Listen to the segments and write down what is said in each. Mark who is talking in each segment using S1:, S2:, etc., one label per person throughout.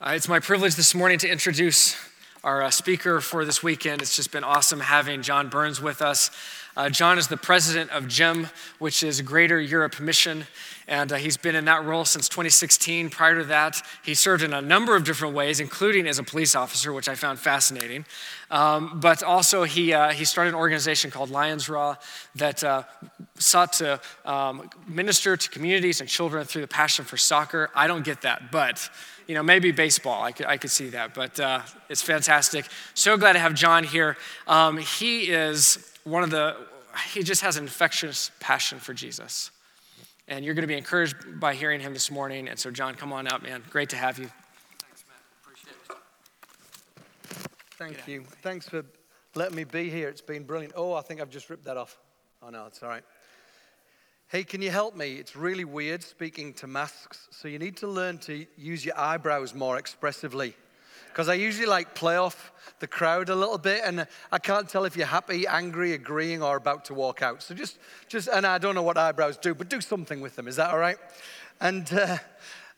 S1: Uh, it's my privilege this morning to introduce our uh, speaker for this weekend. It's just been awesome having John Burns with us. Uh, John is the president of GEM, which is Greater Europe Mission, and uh, he's been in that role since 2016. Prior to that, he served in a number of different ways, including as a police officer, which I found fascinating. Um, but also, he, uh, he started an organization called Lionsraw that uh, sought to um, minister to communities and children through the passion for soccer. I don't get that, but you know, maybe baseball. I could, I could see that, but uh, it's fantastic. So glad to have John here. Um, he is one of the, he just has an infectious passion for Jesus. And you're going to be encouraged by hearing him this morning. And so, John, come on out, man. Great to have you.
S2: Thanks, Matt. Appreciate it. Thank you. Thanks for letting me be here. It's been brilliant. Oh, I think I've just ripped that off. Oh, no, it's all right. Hey, can you help me? It's really weird speaking to masks, so you need to learn to use your eyebrows more expressively. Because I usually like play off the crowd a little bit, and I can't tell if you're happy, angry, agreeing, or about to walk out. So just, just, and I don't know what eyebrows do, but do something with them. Is that all right? And, uh,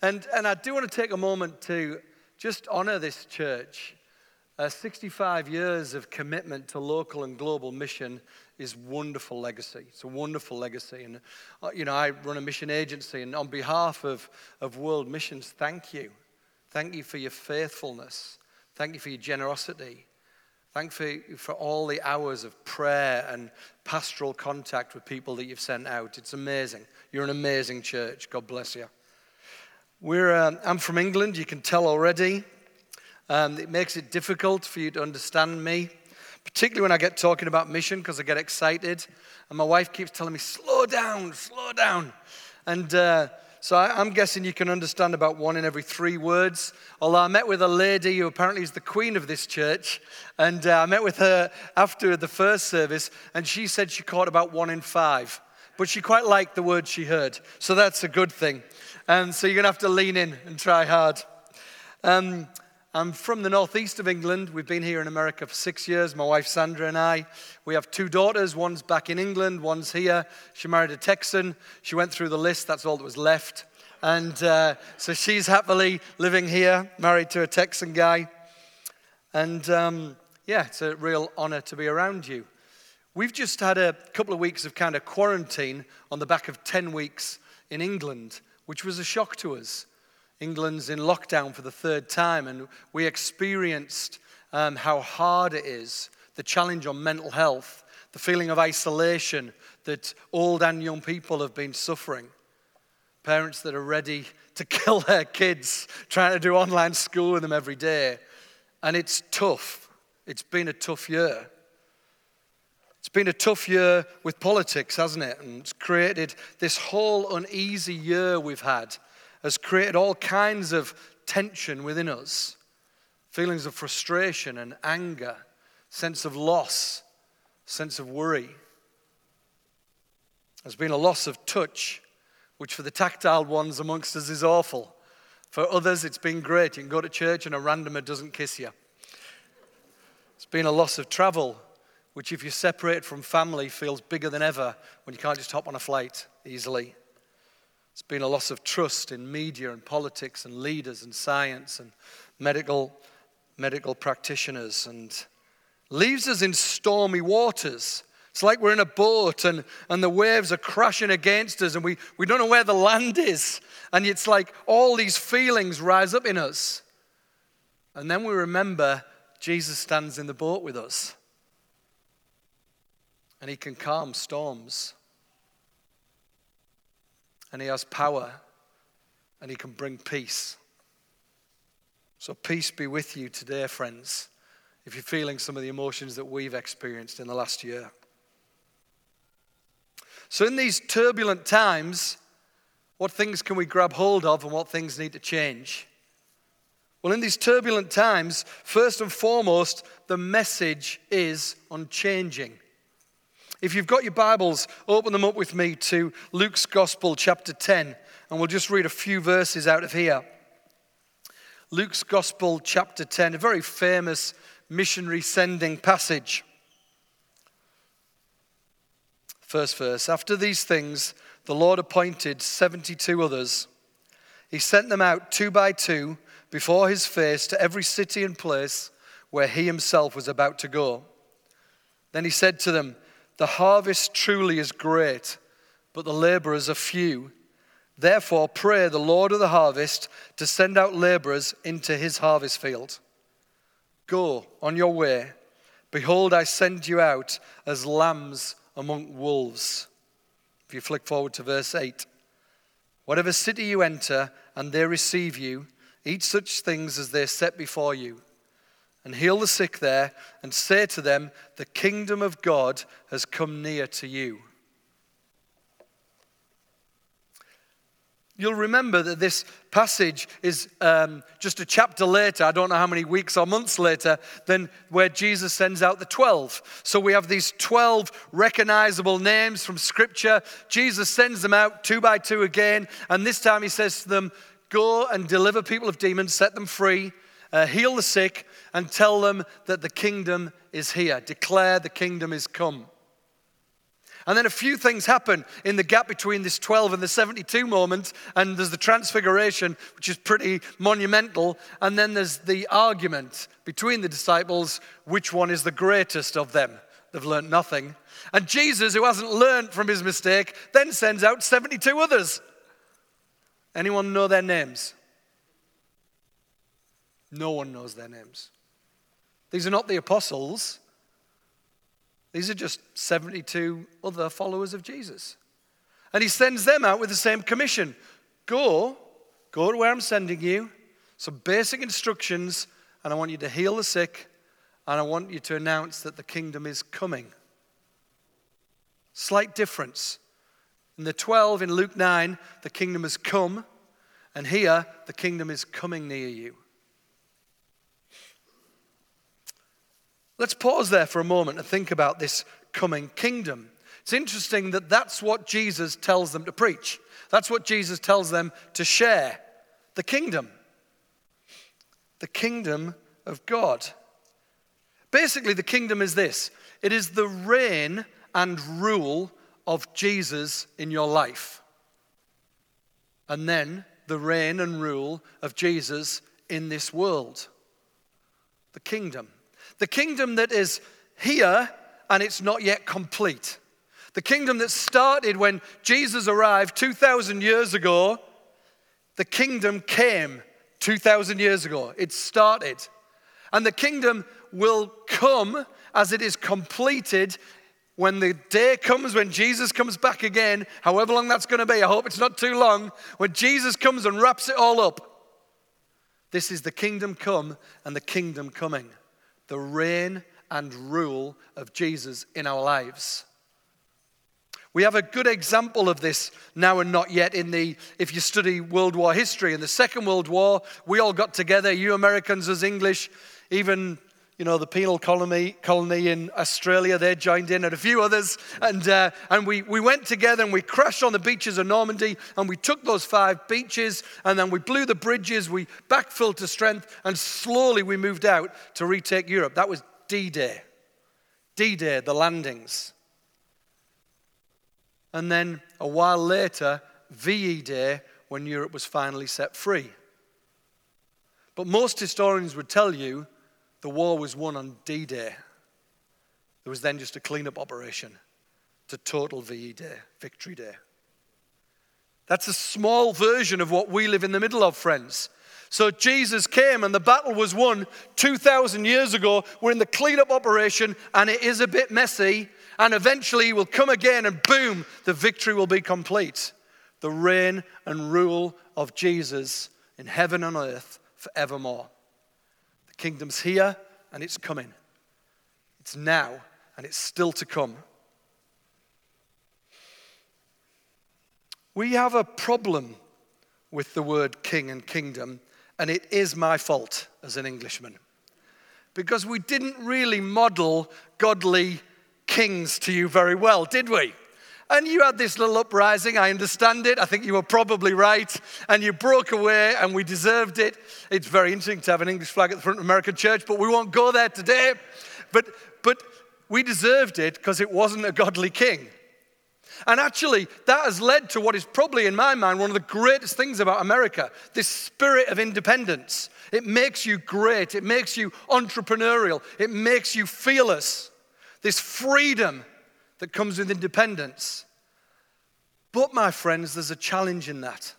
S2: and, and I do want to take a moment to just honor this church. Uh, 65 years of commitment to local and global mission is wonderful legacy. It's a wonderful legacy. And, uh, you know, I run a mission agency, and on behalf of, of World Missions, thank you. Thank you for your faithfulness. Thank you for your generosity. Thank you for, all the hours of prayer and pastoral contact with people that you've sent out. It's amazing. You're an amazing church. God bless you. We're, um, I'm from England, you can tell already. Um, it makes it difficult for you to understand me particularly when I get talking about mission because I get excited. And my wife keeps telling me, slow down, slow down. And uh, so I, am guessing you can understand about one in every three words. Although I met with a lady who apparently is the queen of this church, and uh, I met with her after the first service, and she said she caught about one in five. But she quite liked the words she heard, so that's a good thing. And so you're going to have to lean in and try hard. Um, I'm from the northeast of England. We've been here in America for six years, my wife Sandra and I. We have two daughters. One's back in England, one's here. She married a Texan. She went through the list, that's all that was left. And uh, so she's happily living here, married to a Texan guy. And um, yeah, it's a real honor to be around you. We've just had a couple of weeks of kind of quarantine on the back of 10 weeks in England, which was a shock to us. England's in lockdown for the third time, and we experienced um, how hard it is the challenge on mental health, the feeling of isolation that old and young people have been suffering. Parents that are ready to kill their kids, trying to do online school with them every day. And it's tough. It's been a tough year. It's been a tough year with politics, hasn't it? And it's created this whole uneasy year we've had has created all kinds of tension within us feelings of frustration and anger, sense of loss, sense of worry. There's been a loss of touch, which for the tactile ones amongst us is awful. For others, it's been great. You can go to church and a randomer doesn't kiss you. It's been a loss of travel, which, if you're separated from family, feels bigger than ever when you can't just hop on a flight easily. It's been a loss of trust in media and politics and leaders and science and medical, medical practitioners and leaves us in stormy waters. It's like we're in a boat and, and the waves are crashing against us and we, we don't know where the land is. And it's like all these feelings rise up in us. And then we remember Jesus stands in the boat with us and he can calm storms and He has power and He can bring peace. So, peace be with you today, friends, if you're feeling some of the emotions that we've experienced in the last year. So, in these turbulent times, what things can we grab hold of and what things need to change? Well, in these turbulent times, first and foremost, the message is unchanging. If you've got your Bibles, open them up with me to Luke's Gospel, chapter 10, and we'll just read a few verses out of here. Luke's Gospel, chapter 10, a very famous missionary sending passage. First verse After these things, the Lord appointed 72 others. He sent them out two by two before his face to every city and place where he himself was about to go. Then he said to them, The harvest truly is great, but the laborers are few. Therefore, pray the Lord of the harvest to send out laborers into his harvest field. Go on your way. Behold, I send you out as lambs among wolves. If you flick forward to verse 8, whatever city you enter and they receive you, eat such things as they set before you, and heal the sick there, and say to them, The kingdom of God has come near to you. You'll remember that this passage is um, just a chapter later, I don't know how many weeks or months later, than where Jesus sends out the 12. So we have these 12 recognizable names from Scripture. Jesus sends them out two by two again, and this time he says to them, Go and deliver people of demons, set them free, uh, heal the sick, and tell them that the kingdom is here. Declare the kingdom is come. And then a few things happen in the gap between this 12 and the 72 moment. And there's the transfiguration, which is pretty monumental. And then there's the argument between the disciples which one is the greatest of them. They've learned nothing. And Jesus, who hasn't learned from his mistake, then sends out 72 others. Anyone know their names? No one knows their names. These are not the apostles. These are just 72 other followers of Jesus. And he sends them out with the same commission go, go to where I'm sending you, some basic instructions, and I want you to heal the sick, and I want you to announce that the kingdom is coming. Slight difference. In the 12 in Luke 9, the kingdom has come, and here, the kingdom is coming near you. Let's pause there for a moment and think about this coming kingdom. It's interesting that that's what Jesus tells them to preach. That's what Jesus tells them to share the kingdom. The kingdom of God. Basically, the kingdom is this it is the reign and rule of Jesus in your life. And then the reign and rule of Jesus in this world. The kingdom. The kingdom that is here and it's not yet complete. The kingdom that started when Jesus arrived 2,000 years ago, the kingdom came 2,000 years ago. It started. And the kingdom will come as it is completed when the day comes when Jesus comes back again, however long that's going to be. I hope it's not too long. When Jesus comes and wraps it all up. This is the kingdom come and the kingdom coming the reign and rule of Jesus in our lives. We have a good example of this now and not yet in the, if you study World War history. In the Second World War, we all got together, you Americans as English, even you know, the penal colony, colony in Australia, they joined in, and a few others. And, uh, and we, we went together and we crashed on the beaches of Normandy, and we took those five beaches, and then we blew the bridges, we backfilled to strength, and slowly we moved out to retake Europe. That was D Day. D Day, the landings. And then a while later, VE Day, when Europe was finally set free. But most historians would tell you the war was won on D Day. There was then just a cleanup operation to total VE Day, Victory Day. That's a small version of what we live in the middle of, friends. So Jesus came and the battle was won 2,000 years ago. We're in the cleanup operation and it is a bit messy. And eventually he will come again and boom, the victory will be complete. The reign and rule of Jesus in heaven and earth forevermore kingdom's here and it's coming. It's now and it's still to come. We have a problem with the word king and kingdom, and it is my fault as an Englishman. Because we didn't really model godly kings to you very well, did we? And you had this little uprising. I understand it. I think you were probably right. And you broke away, and we deserved it. It's very interesting to have an English flag at the front of American church, but we won't go there today. But, but we deserved it because it wasn't a godly king. And actually, that has led to what is probably, in my mind, one of the greatest things about America this spirit of independence. It makes you great, it makes you entrepreneurial, it makes you fearless. This freedom that comes with independence. But, my friends, there's a challenge in that.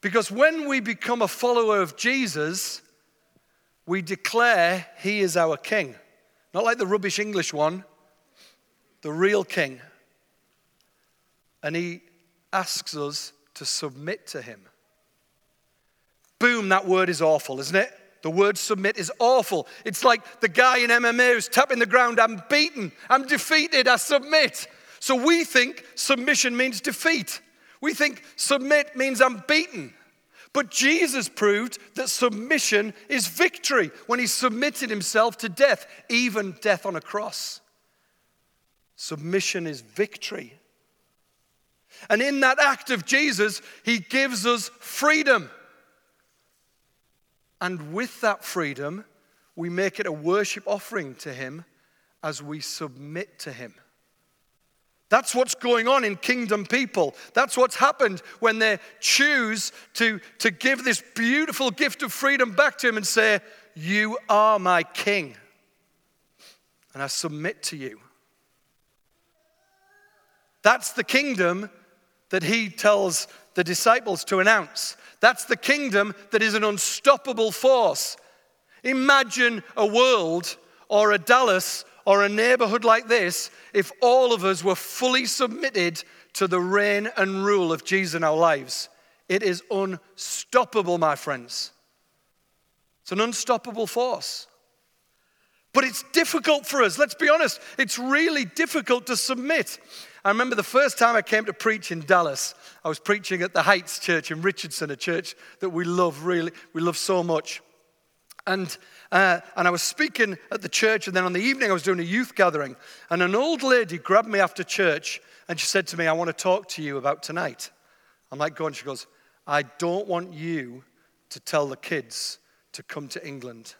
S2: Because when we become a follower of Jesus, we declare he is our king. Not like the rubbish English one, the real king. And he asks us to submit to him. Boom, that word is awful, isn't it? The word submit is awful. It's like the guy in MMA who's tapping the ground, I'm beaten, I'm defeated, I submit. So we think submission means defeat. We think submit means I'm beaten. But Jesus proved that submission is victory when he submitted himself to death, even death on a cross. Submission is victory. And in that act of Jesus, he gives us freedom. And with that freedom, we make it a worship offering to him as we submit to him. That's what's going on in kingdom people. That's what's happened when they choose to, to give this beautiful gift of freedom back to Him and say, You are my king, and I submit to you. That's the kingdom that He tells the disciples to announce. That's the kingdom that is an unstoppable force. Imagine a world or a Dallas or a neighborhood like this if all of us were fully submitted to the reign and rule of Jesus in our lives. It is unstoppable, my friends. It's an unstoppable force. But it's difficult for us. Let's be honest. It's really difficult to submit. I remember the first time I came to preach in Dallas. I was preaching at the Heights Church in Richardson, a church that we love really, we love so much. And, uh, and I was speaking at the church, and then on the evening I was doing a youth gathering. And an old lady grabbed me after church and she said to me, I want to talk to you about tonight. I'm like, go on. She goes, I don't want you to tell the kids to come to England.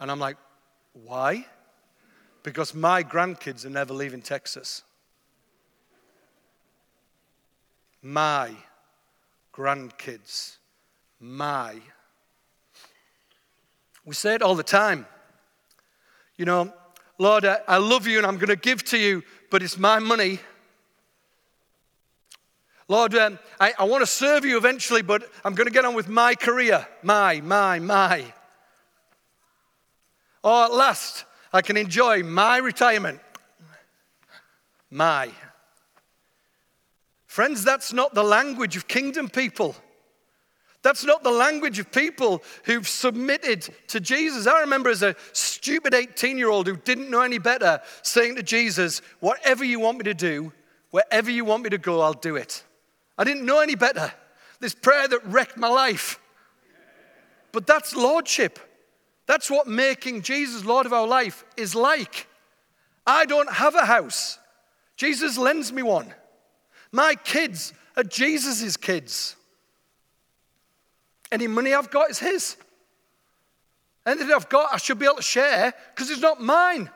S2: And I'm like, why? Because my grandkids are never leaving Texas. My grandkids. My we say it all the time. You know, Lord, I, I love you and I'm going to give to you, but it's my money. Lord, um, I, I want to serve you eventually, but I'm going to get on with my career. My, my, my. Or at last, I can enjoy my retirement. My. Friends, that's not the language of kingdom people. That's not the language of people who've submitted to Jesus. I remember as a stupid 18 year old who didn't know any better saying to Jesus, Whatever you want me to do, wherever you want me to go, I'll do it. I didn't know any better. This prayer that wrecked my life. But that's lordship. That's what making Jesus Lord of our life is like. I don't have a house, Jesus lends me one. My kids are Jesus' kids. Any money I've got is His. Anything I've got, I should be able to share because it's not mine.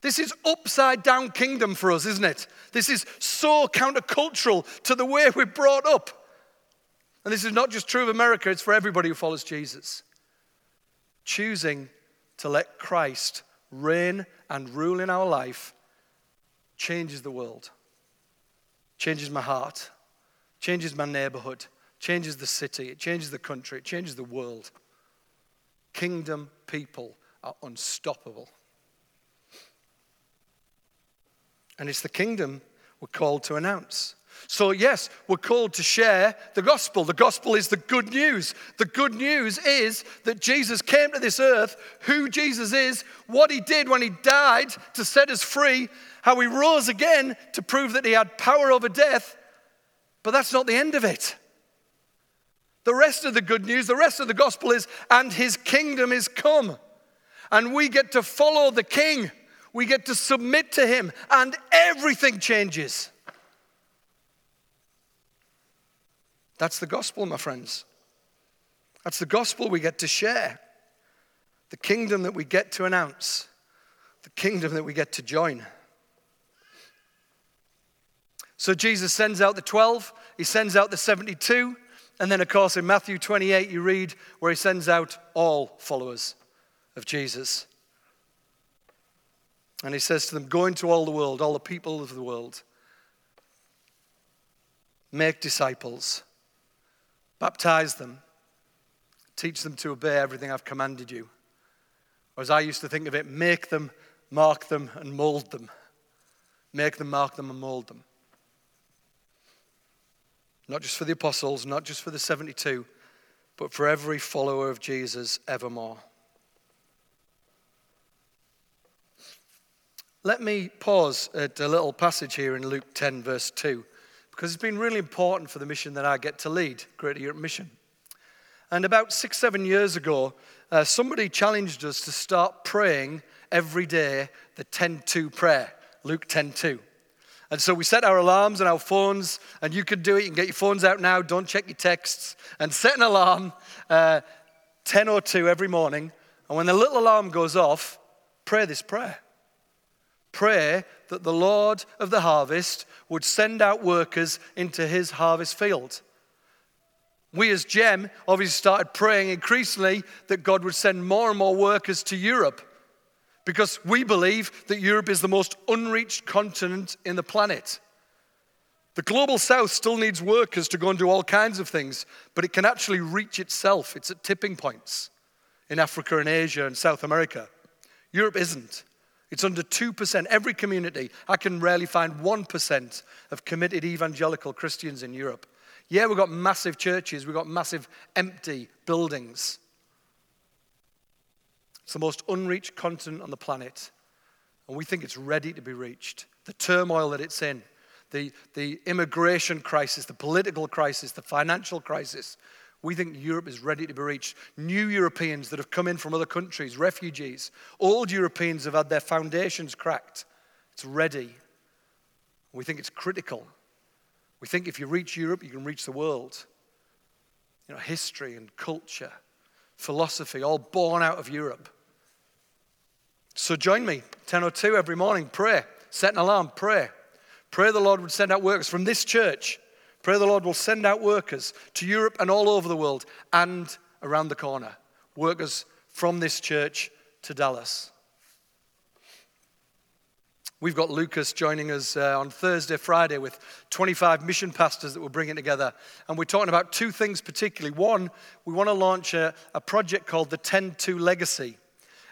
S2: This is upside down kingdom for us, isn't it? This is so countercultural to the way we're brought up. And this is not just true of America, it's for everybody who follows Jesus. Choosing to let Christ reign and rule in our life changes the world, changes my heart, changes my neighborhood, changes the city, it changes the country, it changes the world. Kingdom people are unstoppable. And it's the kingdom we're called to announce. So, yes, we're called to share the gospel. The gospel is the good news. The good news is that Jesus came to this earth, who Jesus is, what he did when he died to set us free, how he rose again to prove that he had power over death. But that's not the end of it. The rest of the good news, the rest of the gospel is, and his kingdom is come. And we get to follow the king, we get to submit to him, and everything changes. That's the gospel, my friends. That's the gospel we get to share, the kingdom that we get to announce, the kingdom that we get to join. So Jesus sends out the 12, he sends out the 72, and then, of course, in Matthew 28, you read where he sends out all followers of Jesus. And he says to them, Go into all the world, all the people of the world, make disciples, baptize them, teach them to obey everything I've commanded you. Or as I used to think of it, make them, mark them, and mold them. Make them, mark them, and mold them. Not just for the apostles, not just for the 72, but for every follower of Jesus evermore. Let me pause at a little passage here in Luke 10, verse 2, because it's been really important for the mission that I get to lead, Greater Europe Mission. And about six, seven years ago, uh, somebody challenged us to start praying every day the 10 2 prayer, Luke 10 2. And so we set our alarms and our phones, and you can do it. You can get your phones out now, don't check your texts, and set an alarm uh, 10 or 2 every morning. And when the little alarm goes off, pray this prayer. Pray that the Lord of the harvest would send out workers into his harvest field. We, as GEM, obviously started praying increasingly that God would send more and more workers to Europe because we believe that Europe is the most unreached continent in the planet. The global south still needs workers to go and do all kinds of things, but it can actually reach itself. It's at tipping points in Africa and Asia and South America. Europe isn't. It's under 2%. Every community, I can rarely find 1% of committed evangelical Christians in Europe. Yeah, we've got massive churches, we've got massive empty buildings. It's the most unreached continent on the planet, and we think it's ready to be reached. The turmoil that it's in, the, the immigration crisis, the political crisis, the financial crisis, we think Europe is ready to be reached. New Europeans that have come in from other countries, refugees, old Europeans have had their foundations cracked. It's ready. We think it's critical. We think if you reach Europe, you can reach the world. You know, history and culture, philosophy, all born out of Europe. So join me, 10.02 every morning, pray. Set an alarm, pray. Pray the Lord would send out workers from this church. Pray the Lord will send out workers to Europe and all over the world and around the corner. Workers from this church to Dallas. We've got Lucas joining us uh, on Thursday, Friday with 25 mission pastors that we're bringing together. And we're talking about two things particularly. One, we want to launch a, a project called the 10 2 Legacy.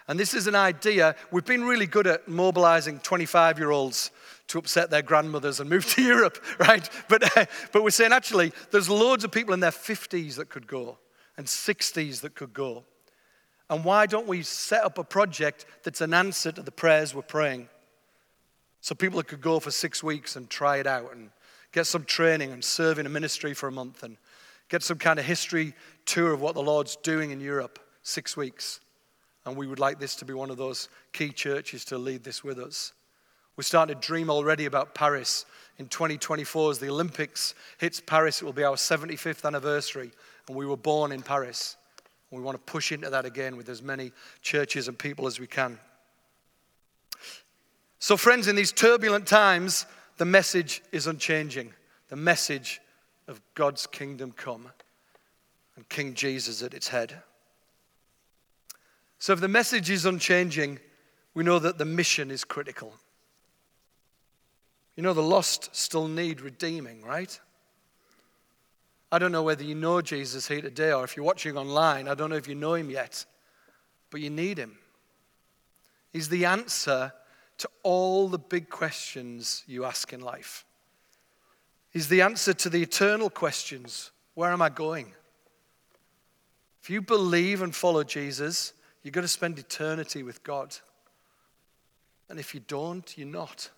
S2: And this is an idea. We've been really good at mobilizing 25 year olds to upset their grandmothers and move to Europe, right? But, uh, but we're saying actually, there's loads of people in their 50s that could go and 60s that could go. And why don't we set up a project that's an answer to the prayers we're praying? So people that could go for six weeks and try it out and get some training and serve in a ministry for a month and get some kind of history tour of what the Lord's doing in Europe, six weeks. And we would like this to be one of those key churches to lead this with us. We're starting to dream already about Paris in 2024 as the Olympics hits Paris. It will be our 75th anniversary, and we were born in Paris. We want to push into that again with as many churches and people as we can. So, friends, in these turbulent times, the message is unchanging. The message of God's kingdom come and King Jesus at its head. So, if the message is unchanging, we know that the mission is critical. You know, the lost still need redeeming, right? I don't know whether you know Jesus here today or if you're watching online, I don't know if you know him yet, but you need him. He's the answer to all the big questions you ask in life. He's the answer to the eternal questions where am I going? If you believe and follow Jesus, you're going to spend eternity with God. And if you don't, you're not.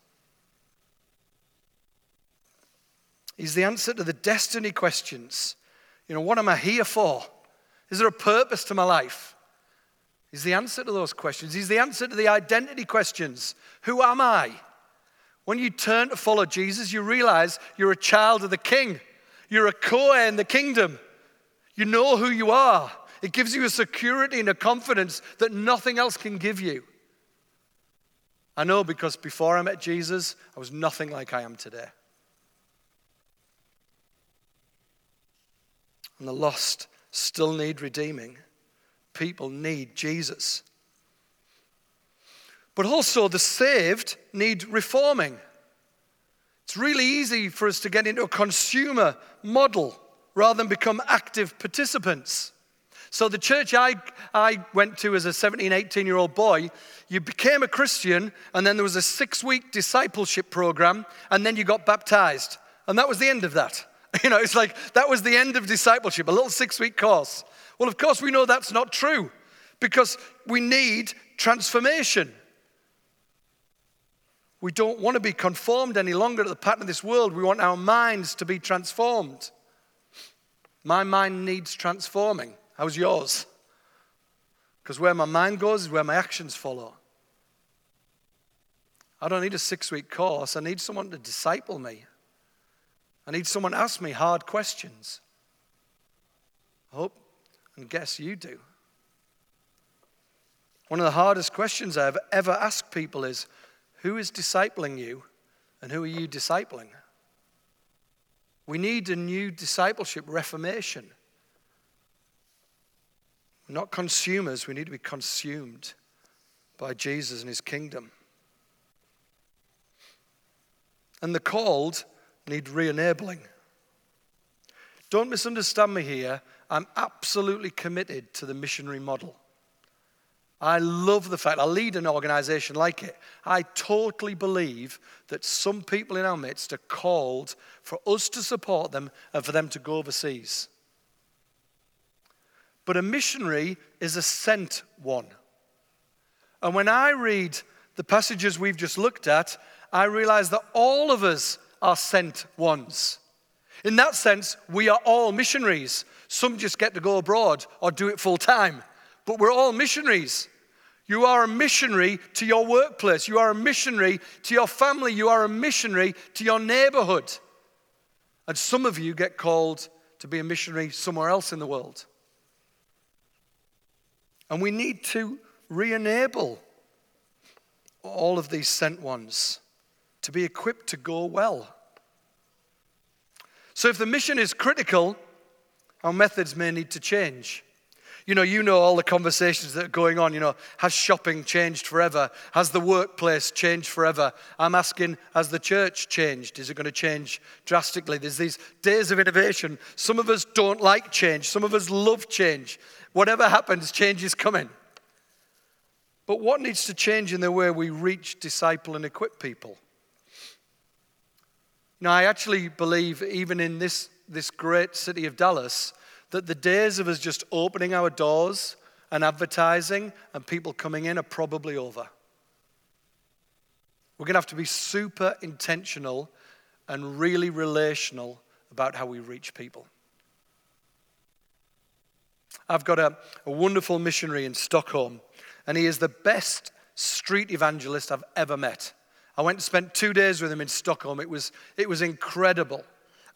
S2: He's the answer to the destiny questions. You know, what am I here for? Is there a purpose to my life? He's the answer to those questions. He's the answer to the identity questions. Who am I? When you turn to follow Jesus, you realize you're a child of the King. You're a co heir in the kingdom. You know who you are. It gives you a security and a confidence that nothing else can give you. I know because before I met Jesus, I was nothing like I am today. And the lost still need redeeming. People need Jesus. But also, the saved need reforming. It's really easy for us to get into a consumer model rather than become active participants. So, the church I, I went to as a 17, 18 year old boy, you became a Christian, and then there was a six week discipleship program, and then you got baptized. And that was the end of that. You know, it's like that was the end of discipleship, a little six week course. Well, of course, we know that's not true because we need transformation. We don't want to be conformed any longer to the pattern of this world. We want our minds to be transformed. My mind needs transforming. How's yours? Because where my mind goes is where my actions follow. I don't need a six week course. I need someone to disciple me. I need someone to ask me hard questions. I hope and guess you do. One of the hardest questions I've ever asked people is who is discipling you and who are you discipling? We need a new discipleship reformation. We're not consumers, we need to be consumed by Jesus and his kingdom. And the called need re enabling. Don't misunderstand me here. I'm absolutely committed to the missionary model. I love the fact I lead an organization like it. I totally believe that some people in our midst are called for us to support them and for them to go overseas. But a missionary is a sent one. And when I read the passages we've just looked at, I realize that all of us are sent ones. In that sense, we are all missionaries. Some just get to go abroad or do it full time, but we're all missionaries. You are a missionary to your workplace. You are a missionary to your family. You are a missionary to your neighborhood. And some of you get called to be a missionary somewhere else in the world. And we need to re enable all of these sent ones to be equipped to go well. So, if the mission is critical, our methods may need to change. You know, you know all the conversations that are going on. You know, has shopping changed forever? Has the workplace changed forever? I'm asking, has the church changed? Is it going to change drastically? There's these days of innovation. Some of us don't like change, some of us love change. Whatever happens, change is coming. But what needs to change in the way we reach, disciple, and equip people? Now, I actually believe, even in this, this great city of Dallas, that the days of us just opening our doors and advertising and people coming in are probably over. We're going to have to be super intentional and really relational about how we reach people. I've got a, a wonderful missionary in Stockholm, and he is the best street evangelist I've ever met. I went and spent two days with him in Stockholm. It was, it was incredible.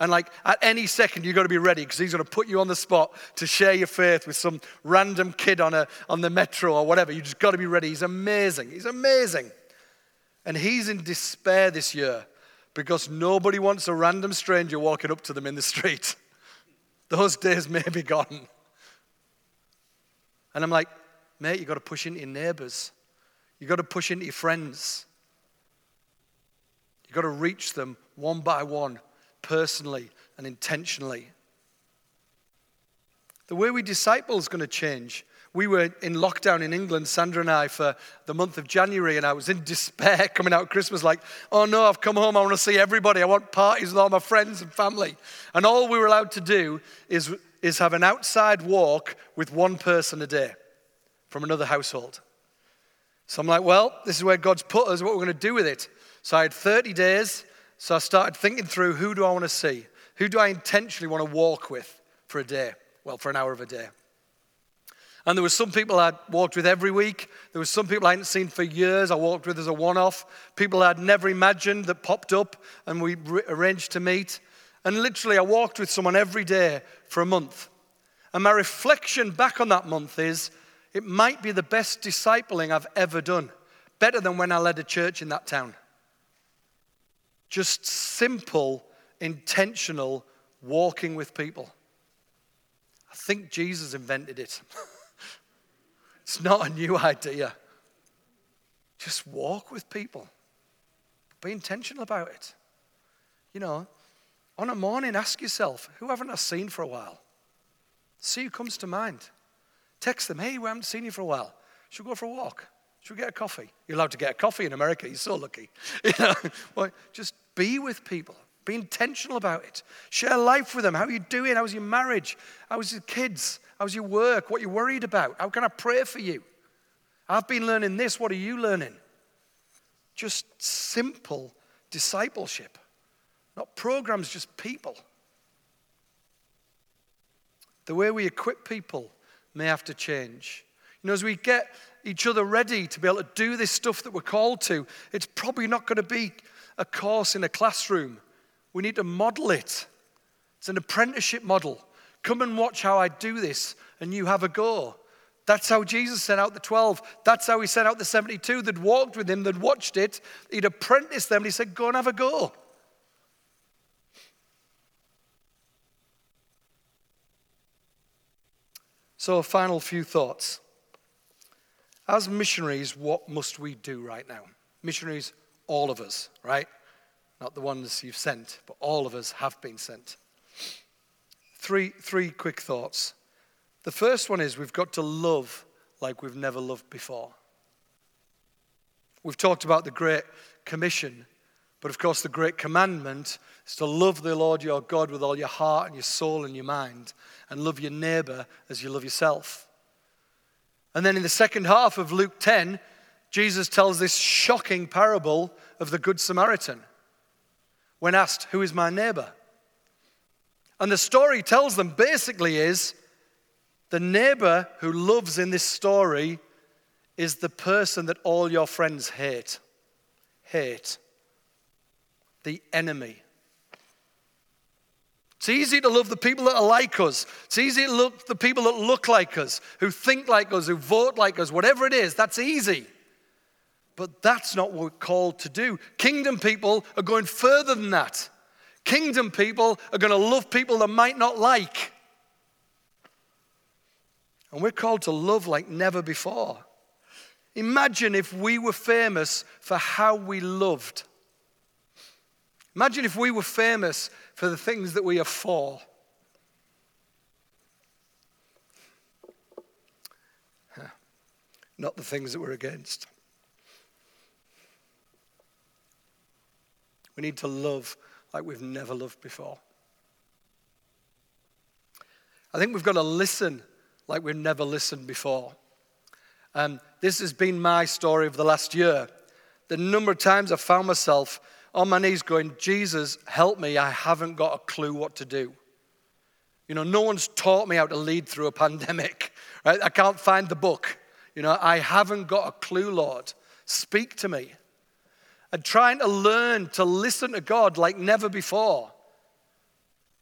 S2: And like at any second, you've got to be ready because he's going to put you on the spot to share your faith with some random kid on, a, on the metro or whatever. You just got to be ready. He's amazing. He's amazing. And he's in despair this year because nobody wants a random stranger walking up to them in the street. Those days may be gone. And I'm like, mate, you've got to push into your neighbors. You've got to push into your friends. You've got to reach them one by one, personally and intentionally. The way we disciple is going to change. We were in lockdown in England, Sandra and I, for the month of January, and I was in despair coming out Christmas, like, oh no, I've come home, I want to see everybody, I want parties with all my friends and family. And all we were allowed to do is is have an outside walk with one person a day from another household. So I'm like, well, this is where God's put us, what we're going to do with it. So I had 30 days. So I started thinking through who do I want to see? Who do I intentionally want to walk with for a day? Well, for an hour of a day. And there were some people I'd walked with every week. There were some people I hadn't seen for years. I walked with as a one off. People I'd never imagined that popped up and we arranged to meet. And literally, I walked with someone every day for a month. And my reflection back on that month is it might be the best discipling I've ever done, better than when I led a church in that town. Just simple, intentional walking with people. I think Jesus invented it. it's not a new idea. Just walk with people, be intentional about it. You know, on a morning, ask yourself, who haven't I seen for a while? See who comes to mind. Text them, hey, we haven't seen you for a while. Should we go for a walk? Should we get a coffee? You're allowed to get a coffee in America. You're so lucky. You know, well, just be with people. Be intentional about it. Share life with them. How are you doing? How's your marriage? How's your kids? How's your work? What are you worried about? How can I pray for you? I've been learning this. What are you learning? Just simple discipleship. Not programs, just people. The way we equip people may have to change. You know, as we get each other ready to be able to do this stuff that we're called to, it's probably not going to be a course in a classroom. We need to model it. It's an apprenticeship model. Come and watch how I do this, and you have a go. That's how Jesus sent out the 12. That's how he sent out the 72 that walked with him, that watched it. He'd apprenticed them, and he said, Go and have a go. So, a final few thoughts. As missionaries, what must we do right now? Missionaries, all of us, right? Not the ones you've sent, but all of us have been sent. Three, three quick thoughts. The first one is we've got to love like we've never loved before. We've talked about the Great Commission, but of course, the Great Commandment is to love the Lord your God with all your heart and your soul and your mind, and love your neighbor as you love yourself. And then in the second half of Luke 10, Jesus tells this shocking parable of the Good Samaritan when asked, Who is my neighbor? And the story tells them basically is the neighbor who loves in this story is the person that all your friends hate. Hate. The enemy. It's easy to love the people that are like us. It's easy to love the people that look like us, who think like us, who vote like us, whatever it is. That's easy. But that's not what we're called to do. Kingdom people are going further than that. Kingdom people are going to love people that might not like. And we're called to love like never before. Imagine if we were famous for how we loved. Imagine if we were famous for the things that we are for. Not the things that we're against. We need to love like we've never loved before. I think we've got to listen like we've never listened before. Um, this has been my story of the last year. The number of times I found myself on my knees going, Jesus, help me, I haven't got a clue what to do. You know, no one's taught me how to lead through a pandemic, right? I can't find the book. You know, I haven't got a clue, Lord. Speak to me. And trying to learn to listen to God like never before.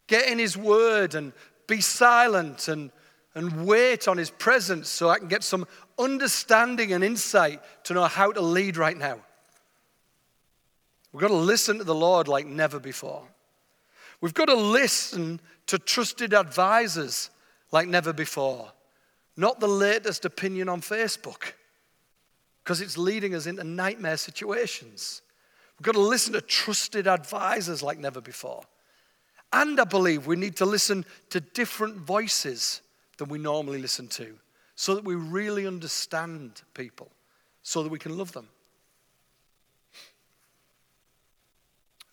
S2: Get in His Word and be silent and, and wait on His presence so I can get some understanding and insight to know how to lead right now. We've got to listen to the Lord like never before. We've got to listen to trusted advisors like never before, not the latest opinion on Facebook, because it's leading us into nightmare situations. We've got to listen to trusted advisors like never before. And I believe we need to listen to different voices than we normally listen to so that we really understand people, so that we can love them.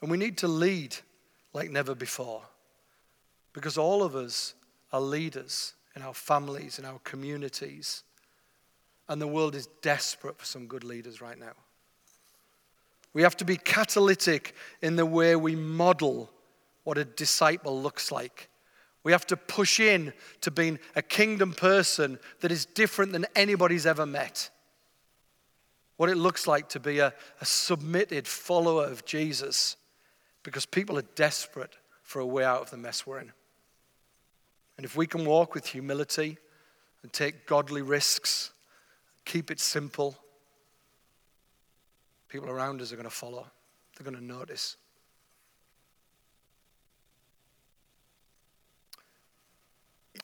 S2: And we need to lead like never before because all of us are leaders in our families, in our communities. And the world is desperate for some good leaders right now. We have to be catalytic in the way we model what a disciple looks like. We have to push in to being a kingdom person that is different than anybody's ever met. What it looks like to be a, a submitted follower of Jesus because people are desperate for a way out of the mess we're in. And if we can walk with humility and take godly risks, keep it simple, people around us are going to follow. They're going to notice.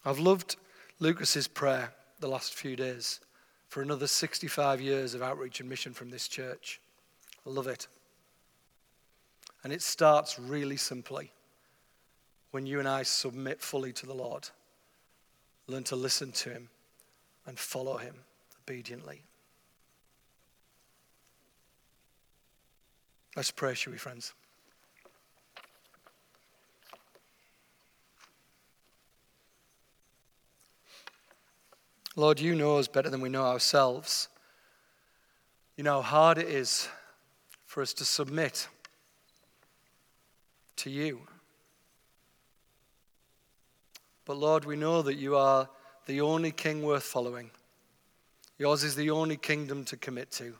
S2: I've loved Lucas's prayer the last few days for another 65 years of outreach and mission from this church. I love it. And it starts really simply when you and I submit fully to the Lord, learn to listen to Him and follow Him obediently. Let's pray, shall we, friends? Lord, you know us better than we know ourselves. You know how hard it is for us to submit to you. But Lord, we know that you are the only king worth following. Yours is the only kingdom to commit to.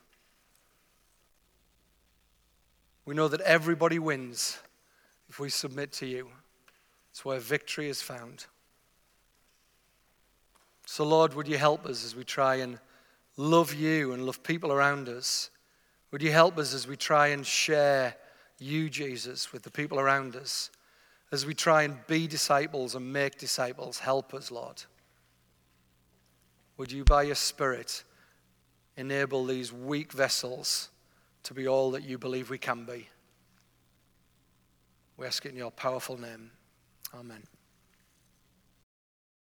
S2: We know that everybody wins if we submit to you. It's where victory is found. So, Lord, would you help us as we try and love you and love people around us? Would you help us as we try and share you, Jesus, with the people around us? As we try and be disciples and make disciples, help us, Lord. Would you, by your Spirit, enable these weak vessels to be all that you believe we can be? We ask it in your powerful name. Amen.